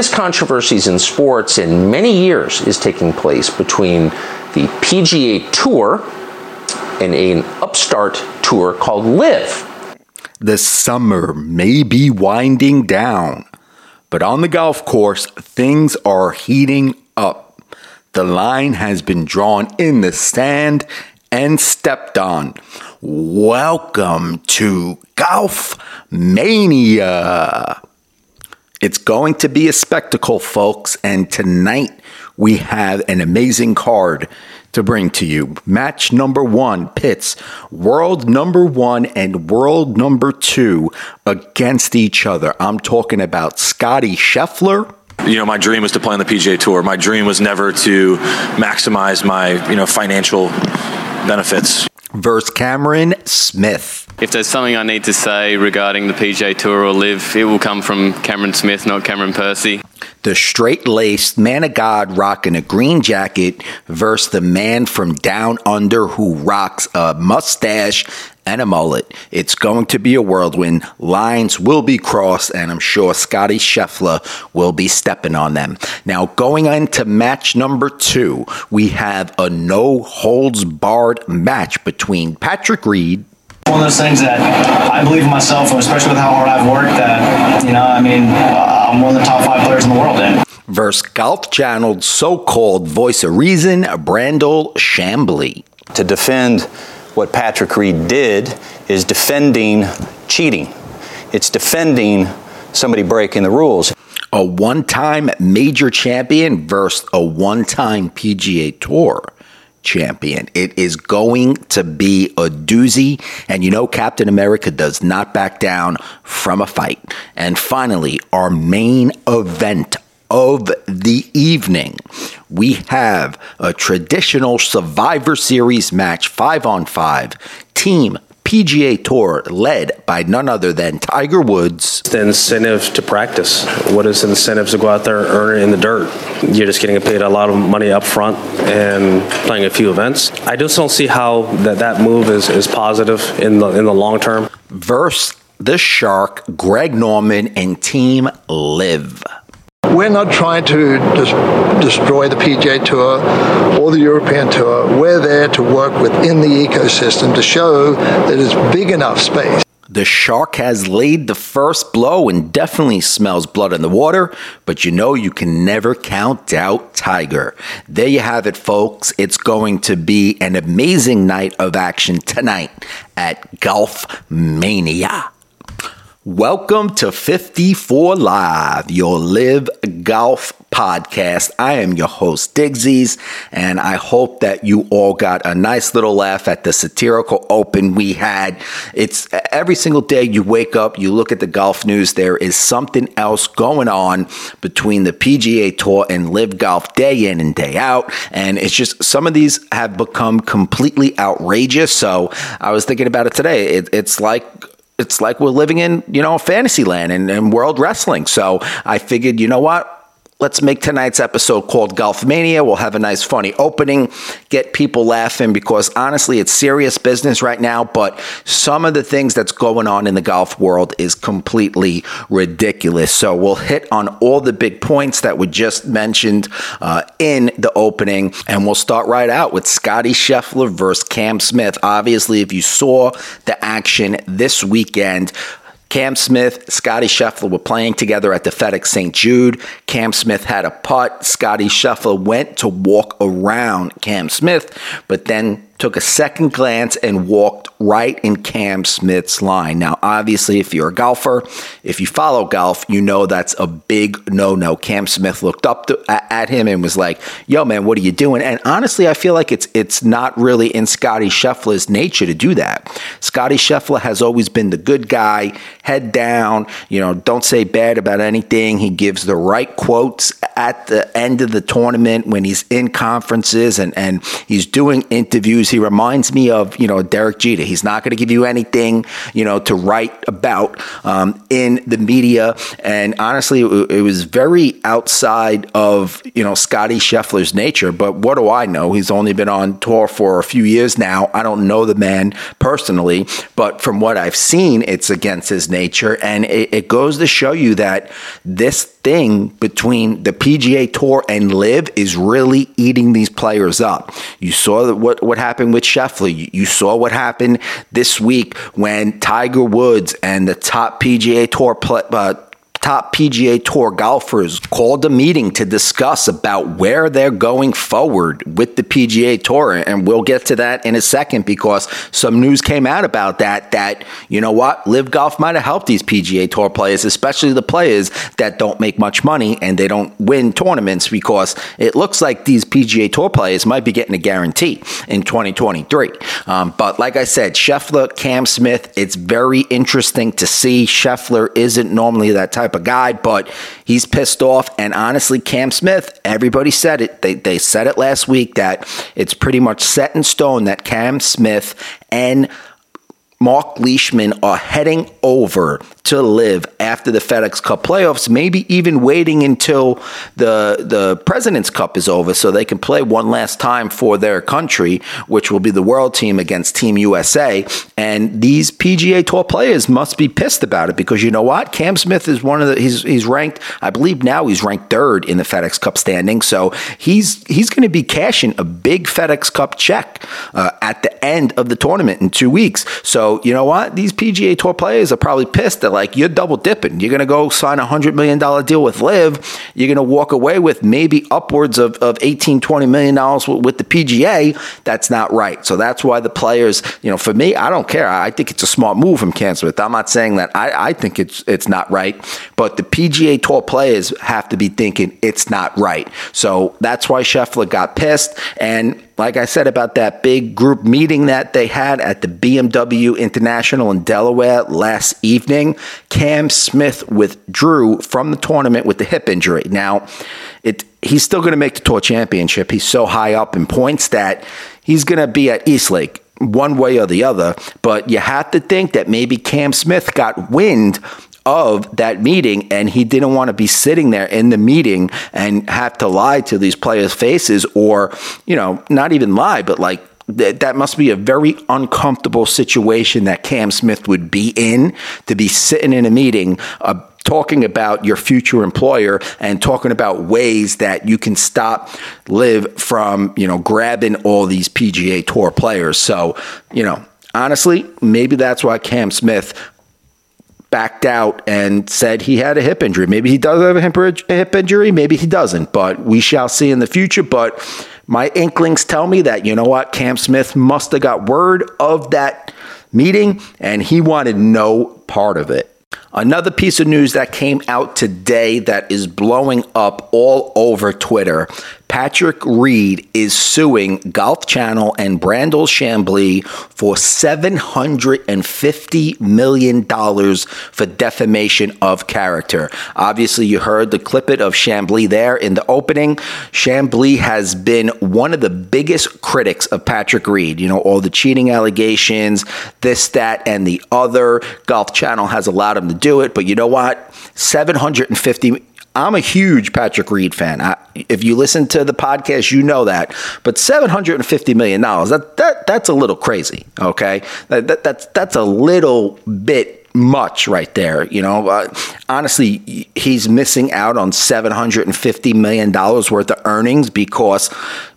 biggest controversies in sports in many years is taking place between the PGA Tour and an upstart tour called LIV. The summer may be winding down, but on the golf course, things are heating up. The line has been drawn in the sand and stepped on. Welcome to Golf Mania. It's going to be a spectacle, folks, and tonight we have an amazing card to bring to you. Match number one pits world number one and world number two against each other. I'm talking about Scottie Scheffler. You know, my dream was to play on the PGA Tour. My dream was never to maximize my, you know, financial benefits. Versus Cameron Smith. If there's something I need to say regarding the PGA Tour or LIV, it will come from Cameron Smith, not Cameron Percy. The straight laced man of God rocking a green jacket versus the man from down under who rocks a mustache and a mullet. It's going to be a whirlwind. Lines will be crossed, and I'm sure Scottie Scheffler will be stepping on them. Now, going into match number two, we have a no holds barred match between Patrick Reed one of those things that I believe in myself, especially with how hard I've worked. That you know, I mean, uh, I'm one of the top five players in the world. In versus Golf Channel's so-called voice of reason, Brandel Chamblee. To defend what Patrick Reed did is defending cheating. It's defending somebody breaking the rules. A one-time major champion versus a one-time PGA Tour champion. It is going to be a doozy. And you know, Captain America does not back down from a fight. And finally, our main event of the evening. We have a traditional Survivor Series match, five on five, team PGA Tour led by none other than Tiger Woods. The incentive to practice. What is the incentive to go out there and earn it in the dirt? You're just getting paid a lot of money up front and playing a few events. I just don't see how that, that move is, is positive in the in the long term. Verse the Shark, Greg Norman, and Team LIV. We're not trying to des- destroy the PGA Tour or the European Tour. We're there to work within the ecosystem to show that it's big enough space. The shark has laid the first blow and definitely smells blood in the water, but you know you can never count out Tiger. There you have it, folks. It's going to be an amazing night of action tonight at Golf Mania. Welcome to 54 Live, your LIV golf podcast. I am your host, Digsies, and I hope that you all got a nice little laugh at the satirical open we had. It's every single day you wake up, you look at the golf news, there is something else going on between the PGA Tour and LIV Golf day in and day out. And it's just some of these have become completely outrageous. So I was thinking about it today. It, it's like it's like we're living in, you know, fantasy land and, and world wrestling. So I figured, you know what? Let's make tonight's episode called Golf Mania. We'll have a nice, funny opening, get people laughing because honestly, it's serious business right now. But some of the things that's going on in the golf world is completely ridiculous. So we'll hit on all the big points that were just mentioned uh, in the opening, and we'll start right out with Scottie Scheffler versus Cam Smith. Obviously, if you saw the action this weekend, Cam Smith, Scottie Scheffler were playing together at the FedEx St. Jude. Cam Smith had a putt. Scottie Scheffler went to walk around Cam Smith, but then took a second glance and walked right in Cam Smith's line. Now, obviously, if you're a golfer, if you follow golf, you know that's a big no no. Cam Smith looked up to, at him and was like, "Yo, man, what are you doing?" And honestly, I feel like it's it's not really in Scottie Scheffler's nature to do that. Scottie Scheffler has always been the good guy, head down, you know, don't say bad about anything. He gives the right quotes at the end of the tournament when he's in conferences and and he's doing interviews he reminds me of, you know, Derek Jeter. He's not going to give you anything, you know, to write about um, in the media. And honestly, it, was very outside of, you know, Scottie Scheffler's nature. But what do I know? He's only been on tour for a few years now. I don't know the man personally, but from what I've seen, it's against his nature. And it, it goes to show you that this thing between the PGA Tour and LIV is really eating these players up. You saw what what happened with Scheffler. You, saw what happened this week when Tiger Woods and the top PGA Tour play, uh, top PGA Tour golfers called a meeting to discuss about where they're going forward with the PGA Tour. And we'll get to that in a second because some news came out about that. That, you know what, LIV Golf might have helped these PGA Tour players, especially the players that don't make much money and they don't win tournaments because it looks like these PGA Tour players might be getting a guarantee in 2023. Um, but like I said, Scheffler, Cam Smith, it's very interesting to see. Scheffler isn't normally that type type of guy, but he's pissed off. And honestly, Cam Smith, everybody said it. They, they said it last week that it's pretty much set in stone that Cam Smith and Mark Leishman are heading over to LIV after the FedEx Cup playoffs, maybe even waiting until the the President's Cup is over so they can play one last time for their country, which will be the world team against Team USA. And these PGA Tour players must be pissed about it because you know what? Cam Smith is one of the he's he's ranked, I believe now he's ranked third in the FedEx Cup standing. So he's he's going to be cashing a big FedEx Cup check uh, at the end of the tournament in two weeks. So you know what? These PGA Tour players are probably pissed. They're like, you're double dipping. You're going to go sign a $100 million deal with LIV. You're going to walk away with maybe upwards of, of 18, 20 million dollars with, with the PGA. That's not right. So that's why the players, you know, for me, I don't care. I think it's a smart move from Cam. I'm not saying that I, I think it's it's not right, but the PGA Tour players have to be thinking it's not right. So that's why Scheffler got pissed. And like I said about that big group meeting that they had at the BMW International in Delaware last evening, Cam Smith withdrew from the tournament with the hip injury. Now, it he's still going to make the tour championship. He's so high up in points that he's going to be at East Lake one way or the other. But you have to think that maybe Cam Smith got wind of that meeting and he didn't want to be sitting there in the meeting and have to lie to these players' faces or, you know, not even lie, but like that, that must be a very uncomfortable situation that Cam Smith would be in to be sitting in a meeting uh, talking about your future employer and talking about ways that you can stop LIV from you know grabbing all these PGA Tour players. So you know honestly, maybe that's why Cam Smith backed out and said he had a hip injury. Maybe he does have a hip injury, maybe he doesn't, but we shall see in the future. But my inklings tell me that, you know what, Cam Smith must have got word of that meeting and he wanted no part of it. Another piece of news that came out today that is blowing up all over Twitter Patrick Reed is suing Golf Channel and Brandel Chamblee for $750 million for defamation of character. Obviously, you heard the clip of Chamblee there in the opening. Chamblee has been one of the biggest critics of Patrick Reed. You know, all the cheating allegations, this, that, and the other. Golf Channel has allowed him to do it, but you know what? 750 I'm a huge Patrick Reed fan. I, if you listen to the podcast, you know that. But seven hundred and fifty million dollars that that that's a little crazy. Okay, that, that that's that's a little bit much right there. You know, uh, honestly, he's missing out on seven hundred and fifty million dollars worth of earnings because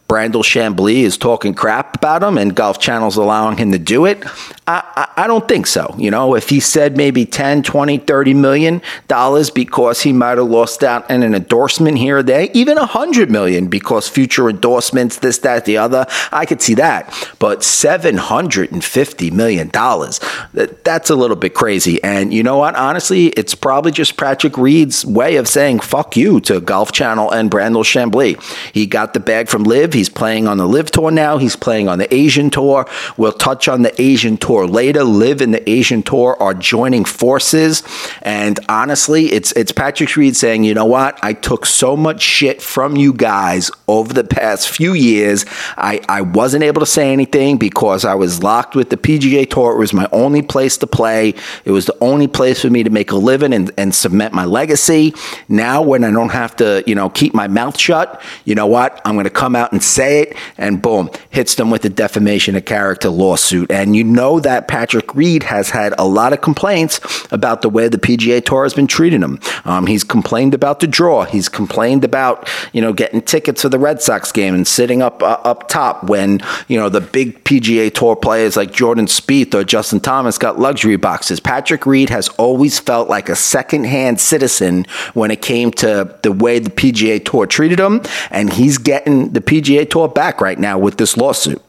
Brandel Chamblee is talking crap about him and Golf Channel's allowing him to do it? I, I, I, don't think so. You know, if he said maybe 10, 20, 30 million dollars because he might have lost out in an endorsement here or there, even a hundred million because future endorsements, this, that, the other, I could see that. But $750 million, that, that's a little bit crazy. And you know what? Honestly, it's probably just Patrick Reed's way of saying fuck you to Golf Channel and Brandel Chamblee. He got the bag from LIV. He's playing on the LIV Tour now. He's playing on the Asian Tour. We'll touch on the Asian Tour later. LIV and the Asian Tour are joining forces. And honestly, it's it's Patrick Reed saying, you know what? I took so much shit from you guys over the past few years. I, I wasn't able to say anything because I was locked with the PGA Tour. It was my only place to play. It was the only place for me to make a living and, and cement my legacy. Now when I don't have to, you know, keep my mouth shut, you know what? I'm gonna come out and say it, and boom, hits them with a defamation of character lawsuit. And you know that Patrick Reed has had a lot of complaints about the way the PGA Tour has been treating him. Um, he's complained about the draw. He's complained about you know getting tickets for the Red Sox game and sitting up uh, up top when you know the big PGA Tour players like Jordan Spieth or Justin Thomas got luxury boxes. Patrick Reed has always felt like a secondhand citizen when it came to the way the PGA Tour treated him, and he's getting the PGA Tour back right now with this lawsuit.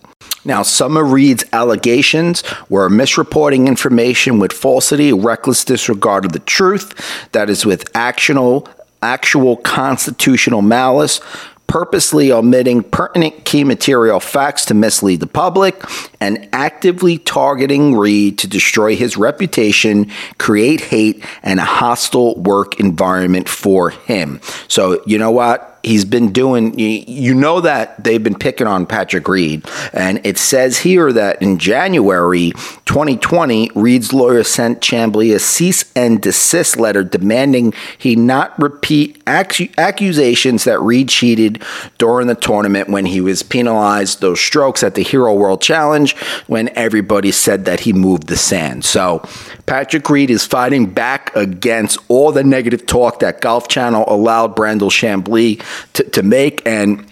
Now, some of Reed's allegations were misreporting information with falsity, reckless disregard of the truth, that is, with actual, actual constitutional malice, purposely omitting pertinent key material facts to mislead the public, and actively targeting Reed to destroy his reputation, create hate, and a hostile work environment for him. So, you know what? He's been doing you know that they've been picking on Patrick Reed and it says here that in January 2020 Reed's lawyer sent Chamblee a cease and desist letter demanding he not repeat accusations that Reed cheated during the tournament when he was penalized those strokes at the Hero World Challenge when everybody said that he moved the sand. So Patrick Reed is fighting back against all the negative talk that Golf Channel allowed Brandel Chamblee to, to make. And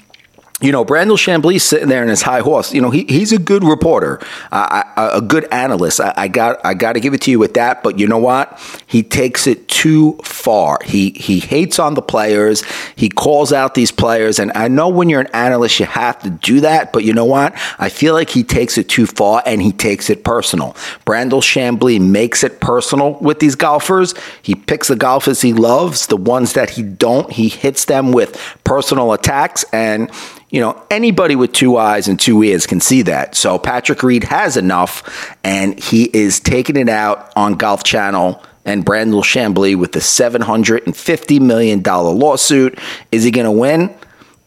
you know, Brandel Chamblee sitting there in his high horse. You know, he, he's a good reporter, uh, a good analyst. I, I, got I got to give it to you with that. But you know what? He takes it too far. He he hates on the players. He calls out these players. And I know when you're an analyst, you have to do that. But you know what? I feel like he takes it too far and he takes it personal. Brandel Chamblee makes it personal with these golfers. He picks the golfers he loves. The ones that he don't, he hits them with personal attacks and you know, anybody with two eyes and two ears can see that. So Patrick Reed has enough, and he is taking it out on Golf Channel and Brandel Chamblee with the $750 million lawsuit. Is he going to win?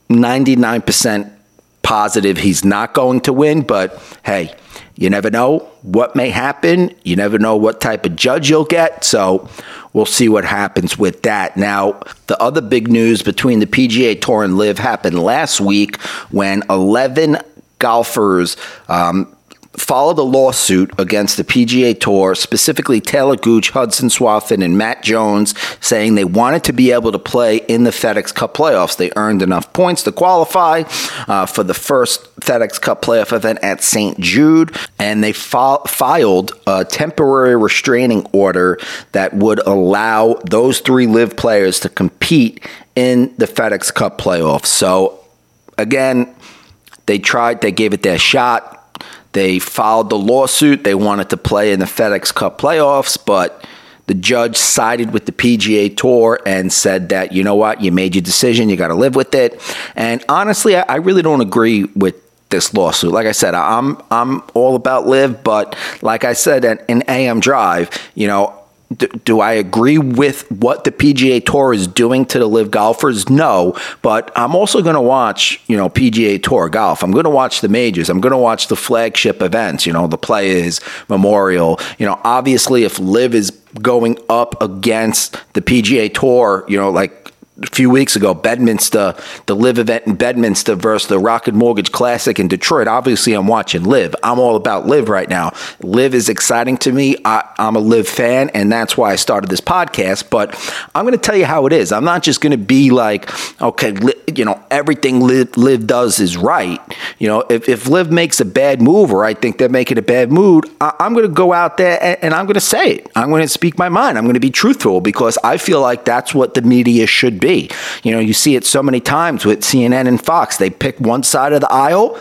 99% positive he's not going to win, but hey, you never know what may happen. You never know what type of judge you'll get. So we'll see what happens with that. Now, the other big news between the PGA Tour and LIV happened last week when 11 golfers um, followed a lawsuit against the PGA Tour, specifically Talor Gooch, Hudson Swafford, and Matt Jones, saying they wanted to be able to play in the FedEx Cup playoffs. They earned enough points to qualify uh, for the first FedEx Cup playoff event at St. Jude, and they fi- filed a temporary restraining order that would allow those three LIV players to compete in the FedEx Cup playoffs. So, again, they tried, they gave it their shot they filed the lawsuit. They wanted to play in the FedEx Cup playoffs, but the judge sided with the PGA Tour and said that, you know what, you made your decision, you got to LIV with it. And honestly, I, really don't agree with this lawsuit. Like I said, I'm I'm all about live, but like I said in AM Drive, you know, do, I agree with what the PGA Tour is doing to the LIV golfers? No, but I'm also going to watch, you know, PGA Tour golf. I'm going to watch the majors. I'm going to watch the flagship events, you know, the Players Memorial. You know, obviously if LIV is going up against the PGA Tour, you know, like a few weeks ago, Bedminster, the LIV event in Bedminster versus the Rocket Mortgage Classic in Detroit. Obviously, I'm watching LIV. I'm all about LIV right now. LIV is exciting to me. I, am a LIV fan, and that's why I started this podcast. But I'm going to tell you how it is. I'm not just going to be like, okay, you know, everything live, LIV does is right. You know, if, if LIV makes a bad move or I think they're making a bad mood, I, am going to go out there and, and I'm going to say it. I'm going to speak my mind. I'm going to be truthful because I feel like that's what the media should be You know, you see it so many times with CNN and Fox. They pick one side of the aisle.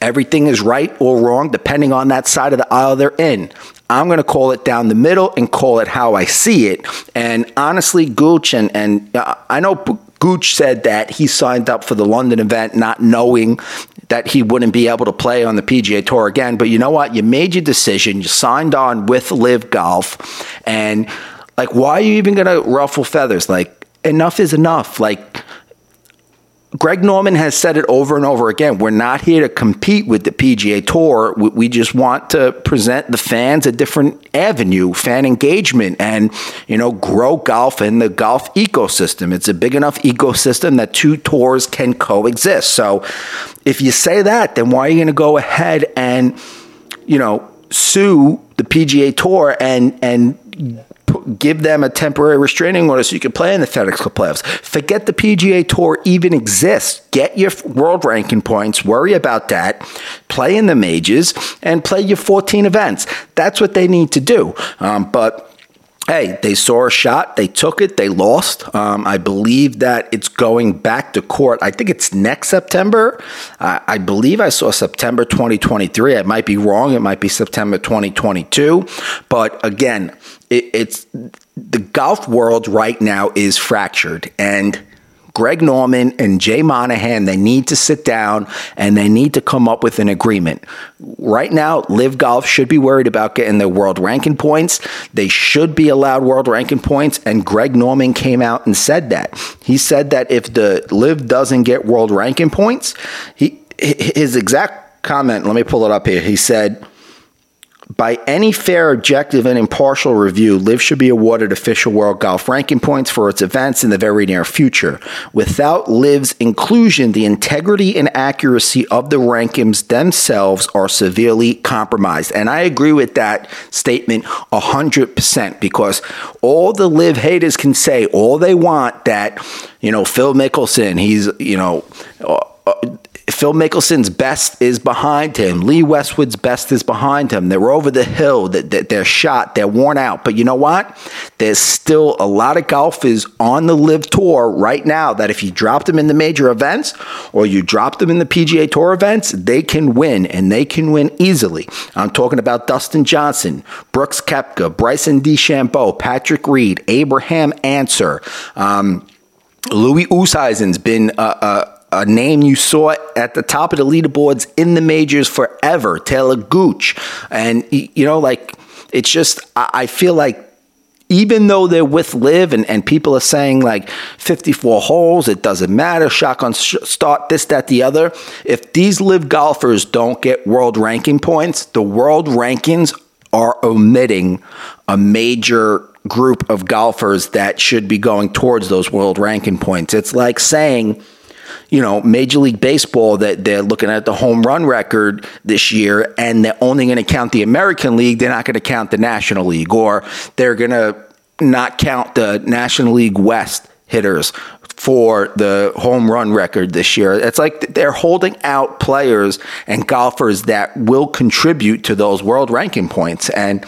Everything is right or wrong depending on that side of the aisle they're in. I'm going to call it down the middle and call it how I see it. And honestly, Gooch and, and uh, I know Gooch said that he signed up for the London event not knowing that he wouldn't be able to play on the PGA Tour again. But you know what? You made your decision. You signed on with LIV Golf. And like, why are you even going to ruffle feathers? Like, enough is enough. Like, Greg Norman has said it over and over again. We're not here to compete with the PGA Tour. We, just want to present the fans a different avenue, fan engagement, and you know, grow golf in the golf ecosystem. It's a big enough ecosystem that two tours can coexist. So, if you say that, then why are you going to go ahead and you know sue the PGA Tour and and give them a temporary restraining order so you can play in the FedEx Cup playoffs. Forget the PGA Tour even exists. Get your world ranking points. Worry about that. Play in the majors and play your 14 events. That's what they need to do. Um, but hey, they saw a shot, they took it, they lost. Um, I believe that it's going back to court. I think it's next September. Uh, I believe I saw September 2023. I might be wrong. It might be September 2022. But again, it, it's the golf world right now is fractured and Greg Norman and Jay Monahan, they need to sit down and they need to come up with an agreement. Right now, LIV Golf should be worried about getting their world ranking points. They should be allowed world ranking points, and Greg Norman came out and said that. He said that if the LIV doesn't get world ranking points, he his exact comment, let me pull it up here. He said, by any fair, objective, and impartial review, LIV should be awarded official world golf ranking points for its events in the very near future. Without LIV's inclusion, the integrity and accuracy of the rankings themselves are severely compromised. And I agree with that statement 100% because all the LIV haters can say all they want that, you know, Phil Mickelson, he's, you know, uh, uh Phil Mickelson's best is behind him. Lee Westwood's best is behind him. They're over the hill. They're shot. They're worn out. But you know what? There's still a lot of golfers on the LIV Tour right now that if you drop them in the major events or you drop them in the PGA Tour events, they can win and they can win easily. I'm talking about Dustin Johnson, Brooks Koepka, Bryson DeChambeau, Patrick Reed, Abraham Ancer. Um, Louis Oosthuizen's been a, a a name you saw at the top of the leaderboards in the majors forever, Talor Gooch. And, you know, like, it's just, I feel like even though they're with LIV and, and people are saying like 54 holes, it doesn't matter, shotgun start, this, that, the other. If these LIV golfers don't get world ranking points, the world rankings are omitting a major group of golfers that should be going towards those world ranking points. It's like saying, you know, Major League Baseball that they're looking at the home run record this year and they're only going to count the American League, they're not going to count the National League, or they're going to not count the National League West hitters for the home run record this year. It's like they're holding out players and golfers that will contribute to those world ranking points. And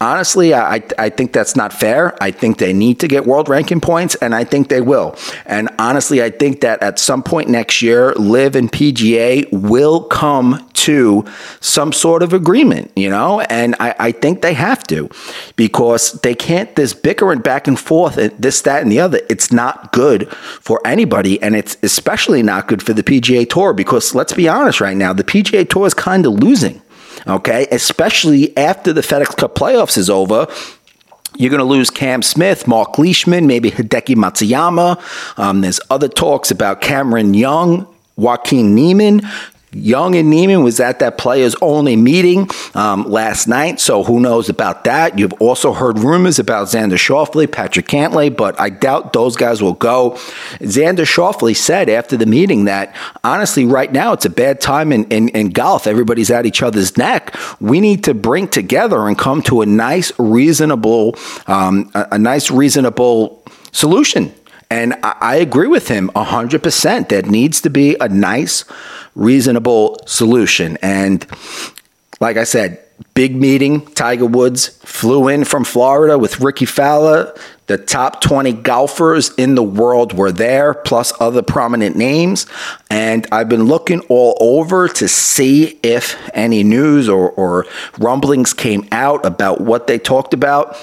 honestly, I, I think that's not fair. I think they need to get world ranking points, and I think they will. And honestly, I think that at some point next year, LIV and PGA will come to some sort of agreement, you know? And I, I think they have to because they can't, this bickering back and forth, this, that, and the other. It's not good for anybody, and it's especially not good for the PGA Tour because let's be honest right now, the PGA Tour is kind of losing okay? Especially after the FedEx Cup playoffs is over. You're going to lose Cam Smith, Mark Leishman, maybe Hideki Matsuyama. Um, there's other talks about Cameron Young, Joaquin Niemann. Young and Niemann was at that players only meeting um, last night, so who knows about that? You've also heard rumors about Xander Schauffele, Patrick Cantlay, but I doubt those guys will go. Xander Schauffele said after the meeting that honestly, right now it's a bad time in, in, in golf. Everybody's at each other's neck. We need to bring together and come to a nice, reasonable, um, a, a nice, reasonable solution. And I, I agree with him 100%. That needs to be a nice, reasonable solution. And like I said, big meeting. Tiger Woods flew in from Florida with Rickie Fowler. The top 20 golfers in the world were there, plus other prominent names. And I've been looking all over to see if any news or, or rumblings came out about what they talked about.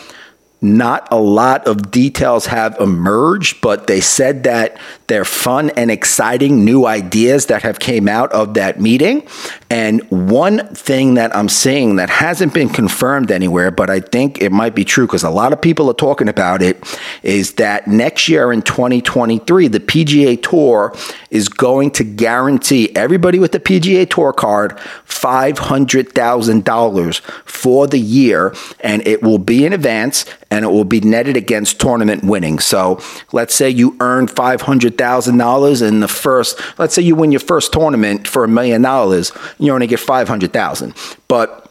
Not a lot of details have emerged, but they said that they're fun and exciting new ideas that have came out of that meeting. And one thing that I'm seeing that hasn't been confirmed anywhere, but I think it might be true because a lot of people are talking about it, is that next year in 2023, the PGA Tour is going to guarantee everybody with the PGA Tour card $500,000 for the year, and it will be in advance and it will be netted against tournament winnings. So let's say you earn $500,000 in the first, let's say you win your first tournament for a million dollars, you only get 500,000. But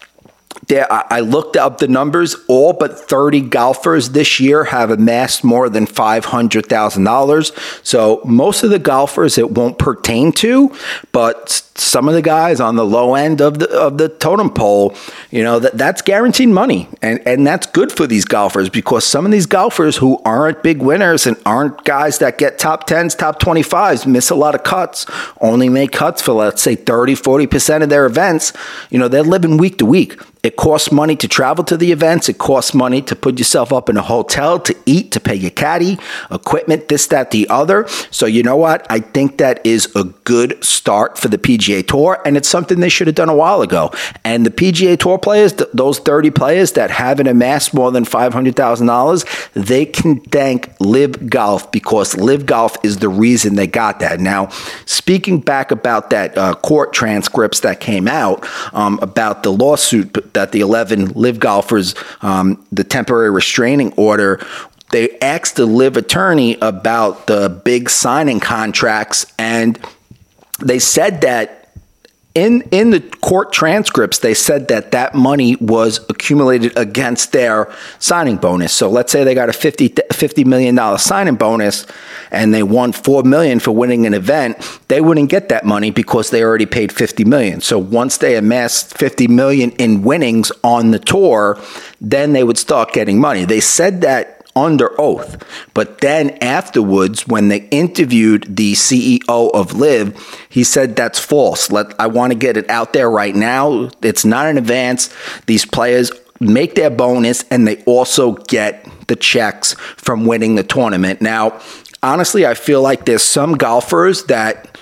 there, I looked up the numbers. All but 30 golfers this year have amassed more than $500,000. So most of the golfers it won't pertain to, but some of the guys on the low end of the of the totem pole, you know, that that's guaranteed money. And and that's good for these golfers because some of these golfers who aren't big winners and aren't guys that get top 10s, top 25s, miss a lot of cuts, only make cuts for let's say 30, 40% of their events, you know, they're living week to week. It costs money to travel to the events. It costs money to put yourself up in a hotel, to eat, to pay your caddy, equipment, this, that, the other. So, you know what? I think that is a good start for the PGA Tour, and it's something they should have done a while ago. And the PGA Tour players, th- those 30 players that haven't amassed more than $500,000, they can thank LIV Golf because LIV Golf is the reason they got that. Now, speaking back about that uh, court transcripts that came out um, about the lawsuit that the 11 LIV golfers, um, the temporary restraining order, they asked the LIV attorney about the big signing contracts, and they said that in in the court transcripts they said that that money was accumulated against their signing bonus. So let's say they got a 50, $50 million signing bonus and they won 4 million for winning an event they wouldn't get that money because they already paid 50 million. So once they amassed 50 million in winnings on the tour then they would start getting money. They said that under oath. But then afterwards, when they interviewed the CEO of LIV, he said that's false. Let I want to get it out there right now. It's not in advance. These players make their bonus and they also get the checks from winning the tournament. Now, honestly, I feel like there's some golfers that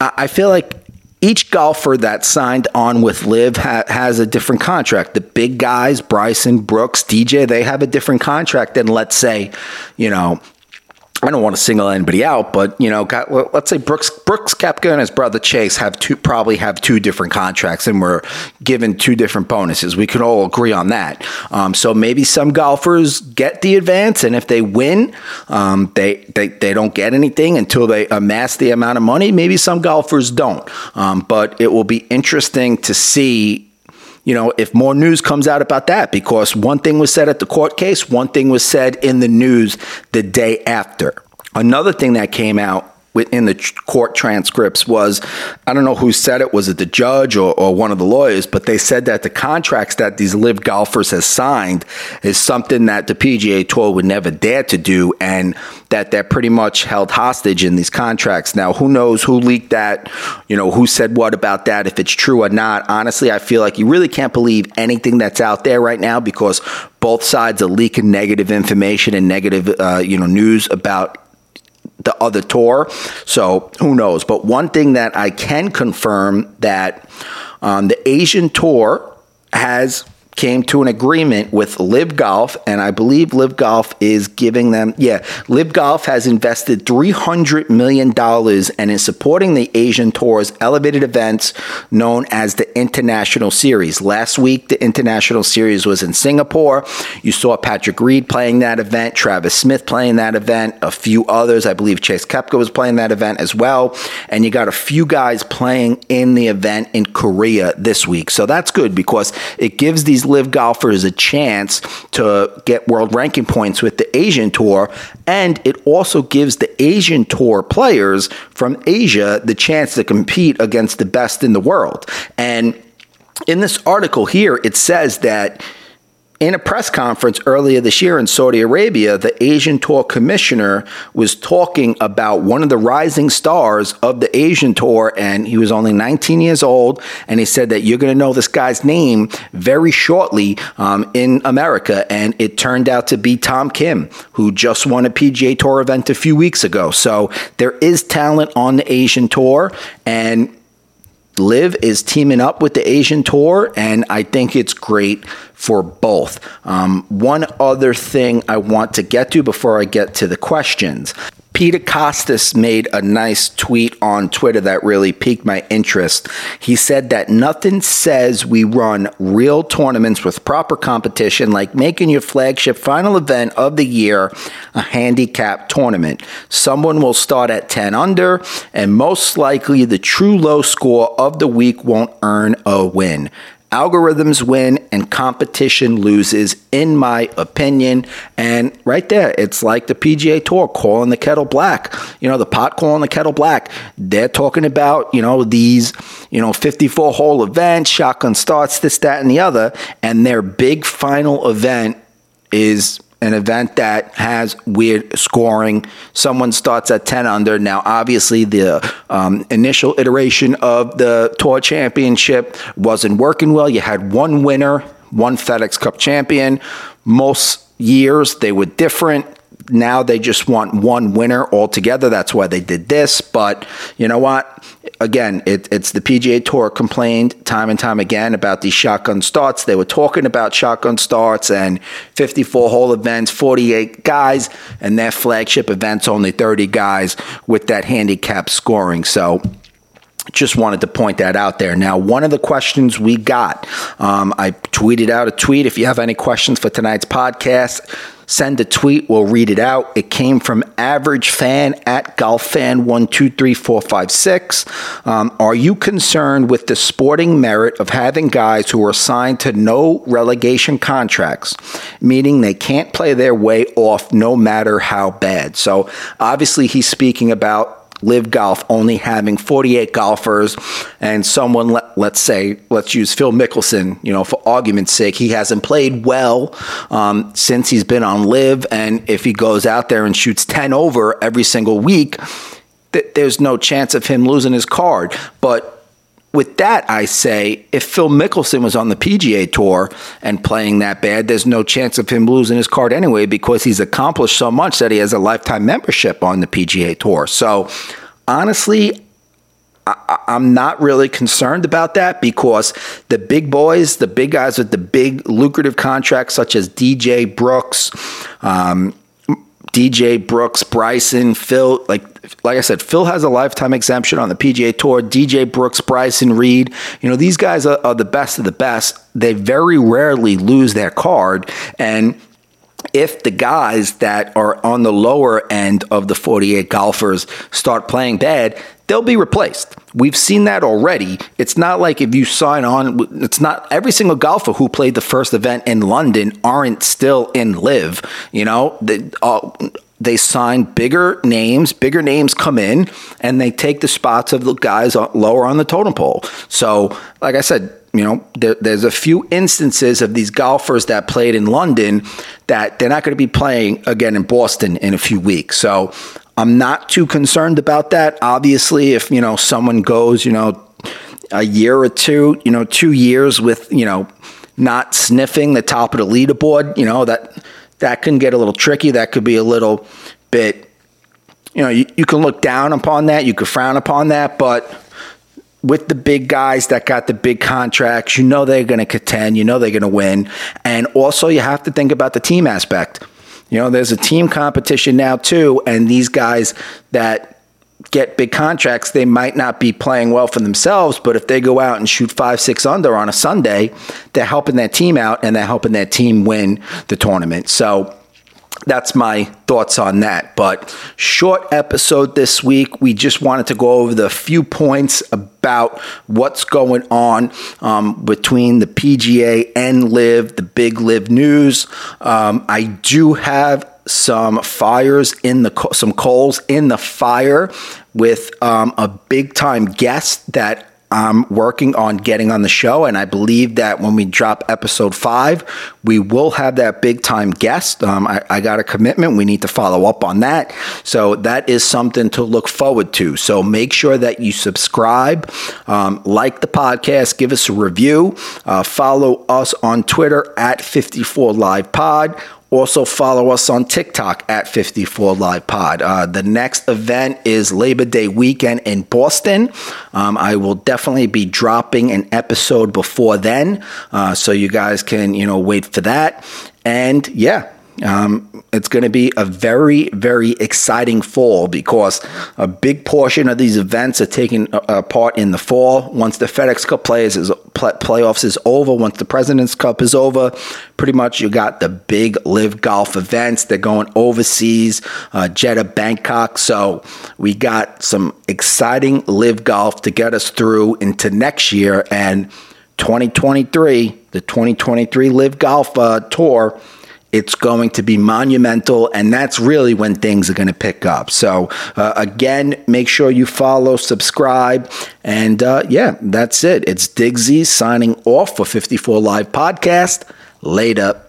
I feel like each golfer that signed on with LIV ha- has a different contract. The big guys, Bryson, Brooks, DJ, they have a different contract than, let's say, you know, I don't want to single anybody out, but you know, got, let's say Brooks Brooks Koepka and his brother Chase have two probably have two different contracts, and we're given two different bonuses. We can all agree on that. Um, so maybe some golfers get the advance, and if they win, um, they, they they don't get anything until they amass the amount of money. Maybe some golfers don't, um, but it will be interesting to see you know, if more news comes out about that, because one thing was said at the court case, one thing was said in the news the day after. Another thing that came out in the court transcripts was I don't know who said it was it the judge or, or one of the lawyers but they said that the contracts that these LIV golfers has signed is something that the PGA Tour would never dare to do and that they're pretty much held hostage in these contracts. Now who knows who leaked that you know who said what about that if it's true or not. Honestly I feel like you really can't believe anything that's out there right now because both sides are leaking negative information and negative uh, you know news about the other tour. So who knows? But one thing that I can confirm that um, the Asian tour has came to an agreement with LIV Golf, and I believe LIV Golf is giving them, yeah, LIV Golf has invested $300 million and is supporting the Asian Tour's elevated events known as the International Series. Last week, the International Series was in Singapore. You saw Patrick Reed playing that event, Travis Smith playing that event, a few others. I believe Chase Koepka was playing that event as well. And you got a few guys playing in the event in Korea this week. So that's good because it gives these LIV golfers a chance to get world ranking points with the Asian Tour, and it also gives the Asian Tour players from Asia the chance to compete against the best in the world. And in this article here, it says that in a press conference earlier this year in Saudi Arabia, the Asian Tour commissioner was talking about one of the rising stars of the Asian Tour, and he was only 19 years old. And he said that you're going to know this guy's name very shortly um, in America. And it turned out to be Tom Kim, who just won a PGA Tour event a few weeks ago. So there is talent on the Asian Tour, and LIV is teaming up with the Asian Tour, and I think it's great for both. Um, one other thing I want to get to before I get to the questions. Peter Kostis made a nice tweet on Twitter that really piqued my interest. He said that nothing says we run real tournaments with proper competition like making your flagship final event of the year a handicap tournament. Someone will start at 10 under, and most likely the true low score of the week won't earn a win. Algorithms win and competition loses, in my opinion. And right there, it's like the PGA Tour calling the kettle black. You know, the pot calling the kettle black. They're talking about, you know, these, you know, 54 hole events, shotgun starts, this, that, and the other. And their big final event is an event that has weird scoring. Someone starts at 10 under. Now, obviously, the um, initial iteration of the Tour Championship wasn't working well. You had one winner, one FedEx Cup champion. Most years they were different. Now they just want one winner altogether. That's why they did this. But you know what? Again, it, it's the PGA Tour complained time and time again about these shotgun starts. They were talking about shotgun starts and 54 hole events, 48 guys, and their flagship events only 30 guys with that handicap scoring. So just wanted to point that out there. Now, one of the questions we got, um, I tweeted out a tweet. If you have any questions for tonight's podcast, send a tweet. We'll read it out. It came from average fan at golf fan one two three four five six. Um, are you concerned with the sporting merit of having guys who are signed to no relegation contracts, meaning they can't play their way off no matter how bad? So obviously, he's speaking about LIV Golf only having 48 golfers and someone let, us say let's use Phil Mickelson you know for argument's sake he hasn't played well um, since he's been on LIV. and if he goes out there and shoots 10 over every single week th- there's no chance of him losing his card but with that, I say if Phil Mickelson was on the PGA Tour and playing that bad, there's no chance of him losing his card anyway because he's accomplished so much that he has a lifetime membership on the PGA Tour. So, honestly, I, am not really concerned about that because the big boys, the big guys with the big lucrative contracts, such as DJ Brooks, um, DJ Brooks, Bryson, Phil, like like I said, Phil has a lifetime exemption on the PGA Tour. DJ Brooks, Bryson Reed, you know, these guys are, are the best of the best. They very rarely lose their card. And if the guys that are on the lower end of the 48 golfers start playing bad, they'll be replaced. We've seen that already. It's not like if you sign on, it's not every single golfer who played the first event in London aren't still in LIV. You know, they, uh, they sign bigger names, bigger names come in, and they take the spots of the guys lower on the totem pole. So, like I said, you know, there, there's a few instances of these golfers that played in London that they're not going to be playing again in Boston in a few weeks. So I'm not too concerned about that. Obviously, if, you know, someone goes, you know, a year or two, you know, two years with, you know, not sniffing the top of the leaderboard, you know, that that can get a little tricky. That could be a little bit, you know, you, you can look down upon that, you could frown upon that, but with the big guys that got the big contracts, you know they're going to contend, you know they're going to win. And also, you have to think about the team aspect. You know, there's a team competition now too, and these guys that get big contracts, they might not be playing well for themselves, but if they go out and shoot five, six under on a Sunday, they're helping that team out and they're helping that team win the tournament. So that's my thoughts on that. But short episode this week. We just wanted to go over the few points about what's going on um, between the PGA and LIV, the big LIV news. Um, I do have some fires in the some coals in the fire with um, a big time guest that I'm working on getting on the show, and I believe that when we drop episode five, we will have that big time guest. Um, I, I got a commitment. We need to follow up on that. So that is something to look forward to. So make sure that you subscribe, um, like the podcast, give us a review, uh, follow us on Twitter at 54 Live Pod. Also, follow us on TikTok at 54 Live Pod. Uh, the next event is Labor Day weekend in Boston. Um, I will definitely be dropping an episode before then, uh, so you guys can, you know, wait for that. And yeah, um, it's going to be a very, very exciting fall because a big portion of these events are taking uh, part in the fall. Once the FedEx Cup is, play, playoffs is over, once the President's Cup is over, pretty much you got the big LIV golf events. They're going overseas, uh, Jeddah, Bangkok. So we got some exciting LIV golf to get us through into next year and 2023, the 2023 LIV Golf uh, Tour it's going to be monumental, and that's really when things are going to pick up. So, uh, again, make sure you follow, subscribe, and uh, yeah, that's it. It's Digsy signing off for 54 Live Podcast. Later.